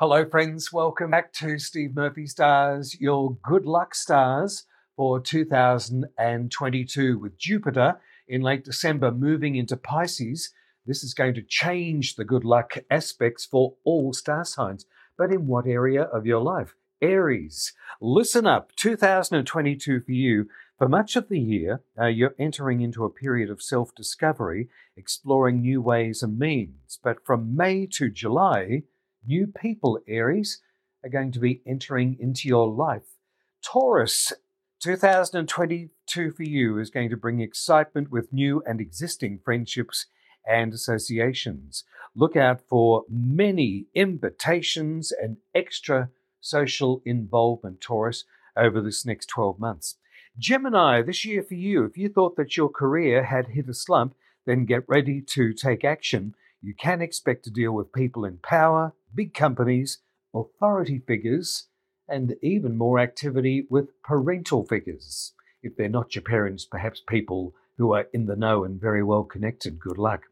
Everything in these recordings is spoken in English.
Hello, friends. Welcome back to Steve Murphy Stars, your good luck stars for 2022 with Jupiter in late December moving into Pisces. This is going to change the good luck aspects for all star signs. But in what area of your life? Aries. Listen up. 2022 for you. For much of the year, uh, you're entering into a period of self discovery, exploring new ways and means. But from May to July, new people, Aries, are going to be entering into your life. Taurus, 2022 for you is going to bring excitement with new and existing friendships and associations. Look out for many invitations and extra social involvement, Taurus, over this next 12 months. Gemini, this year for you, if you thought that your career had hit a slump, then get ready to take action. You can expect to deal with people in power, big companies, authority figures, and even more activity with parental figures. If they're not your parents, perhaps people who are in the know and very well connected. Good luck.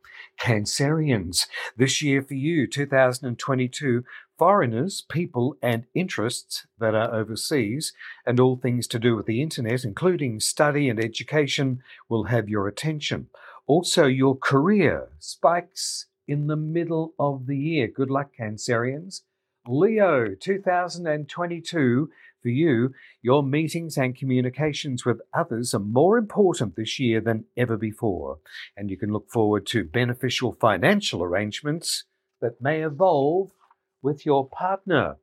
Cancerians, this year for you, 2022, foreigners, people, and interests that are overseas, and all things to do with the internet, including study and education, will have your attention. Also, your career spikes in the middle of the year. Good luck, Cancerians. Leo 2022 for you, your meetings and communications with others are more important this year than ever before, and you can look forward to beneficial financial arrangements that may evolve with your partner.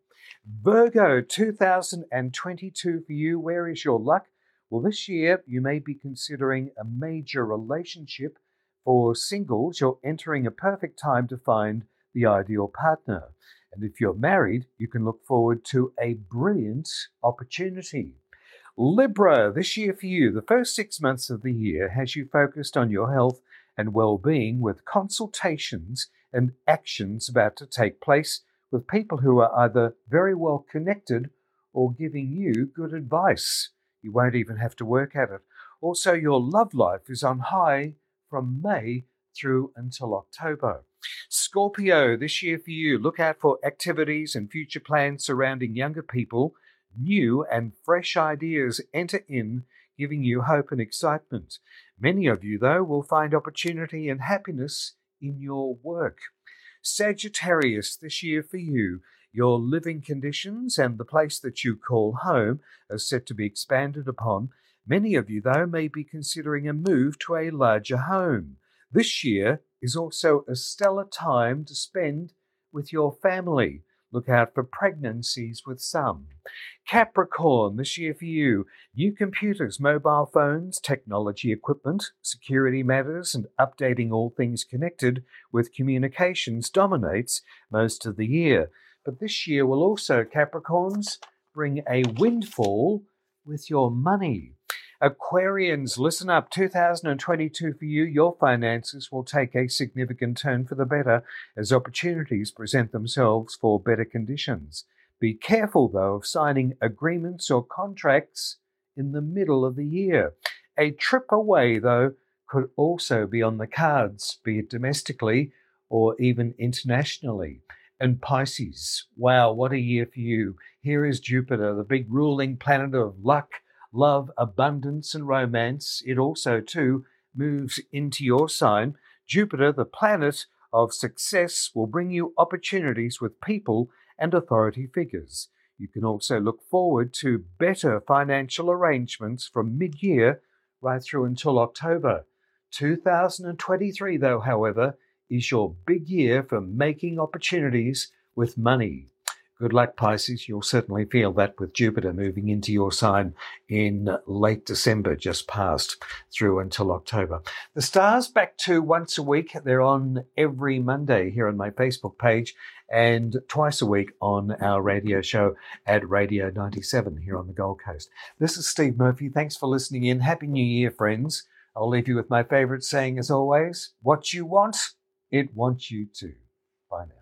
Virgo 2022 for you, where is your luck? Well, this year you may be considering a major relationship. For singles, you're entering a perfect time to find the ideal partner. And if you're married, you can look forward to a brilliant opportunity. Libra, this year for you, the first six months of the year has you focused on your health and well being with consultations and actions about to take place with people who are either very well connected or giving you good advice. You won't even have to work at it. Also, your love life is on high from May through until October. Scorpio, this year for you, look out for activities and future plans surrounding younger people. New and fresh ideas enter in, giving you hope and excitement. Many of you, though, will find opportunity and happiness in your work. Sagittarius, this year for you, your living conditions and the place that you call home are set to be expanded upon. Many of you, though, may be considering a move to a larger home. This year is also a stellar time to spend with your family. Look out for pregnancies with some. Capricorn, this year for you, new computers, mobile phones, technology equipment, security matters, and updating all things connected with communications dominates most of the year. But this year will also, Capricorns, bring a windfall with your money. Aquarians, listen up. 2022 for you, your finances will take a significant turn for the better as opportunities present themselves for better conditions. Be careful, though, of signing agreements or contracts in the middle of the year. A trip away, though, could also be on the cards, be it domestically or even internationally. And Pisces, wow, what a year for you. Here is Jupiter, the big ruling planet of luck love, abundance, and romance. It also, too, moves into your sign. Jupiter, the planet of success, will bring you opportunities with people and authority figures. You can also look forward to better financial arrangements from mid year right through until October. 2023, though, however, is your big year for making opportunities with money. Good luck, Pisces. You'll certainly feel that with Jupiter moving into your sign in late December, just past through until October. The stars back too once a week. They're on every Monday here on my Facebook page and twice a week on our radio show at Radio 97 here on the Gold Coast. This is Steve Murphy. Thanks for listening in. Happy New Year, friends. I'll leave you with my favorite saying as always what you want, it wants you to. Bye now.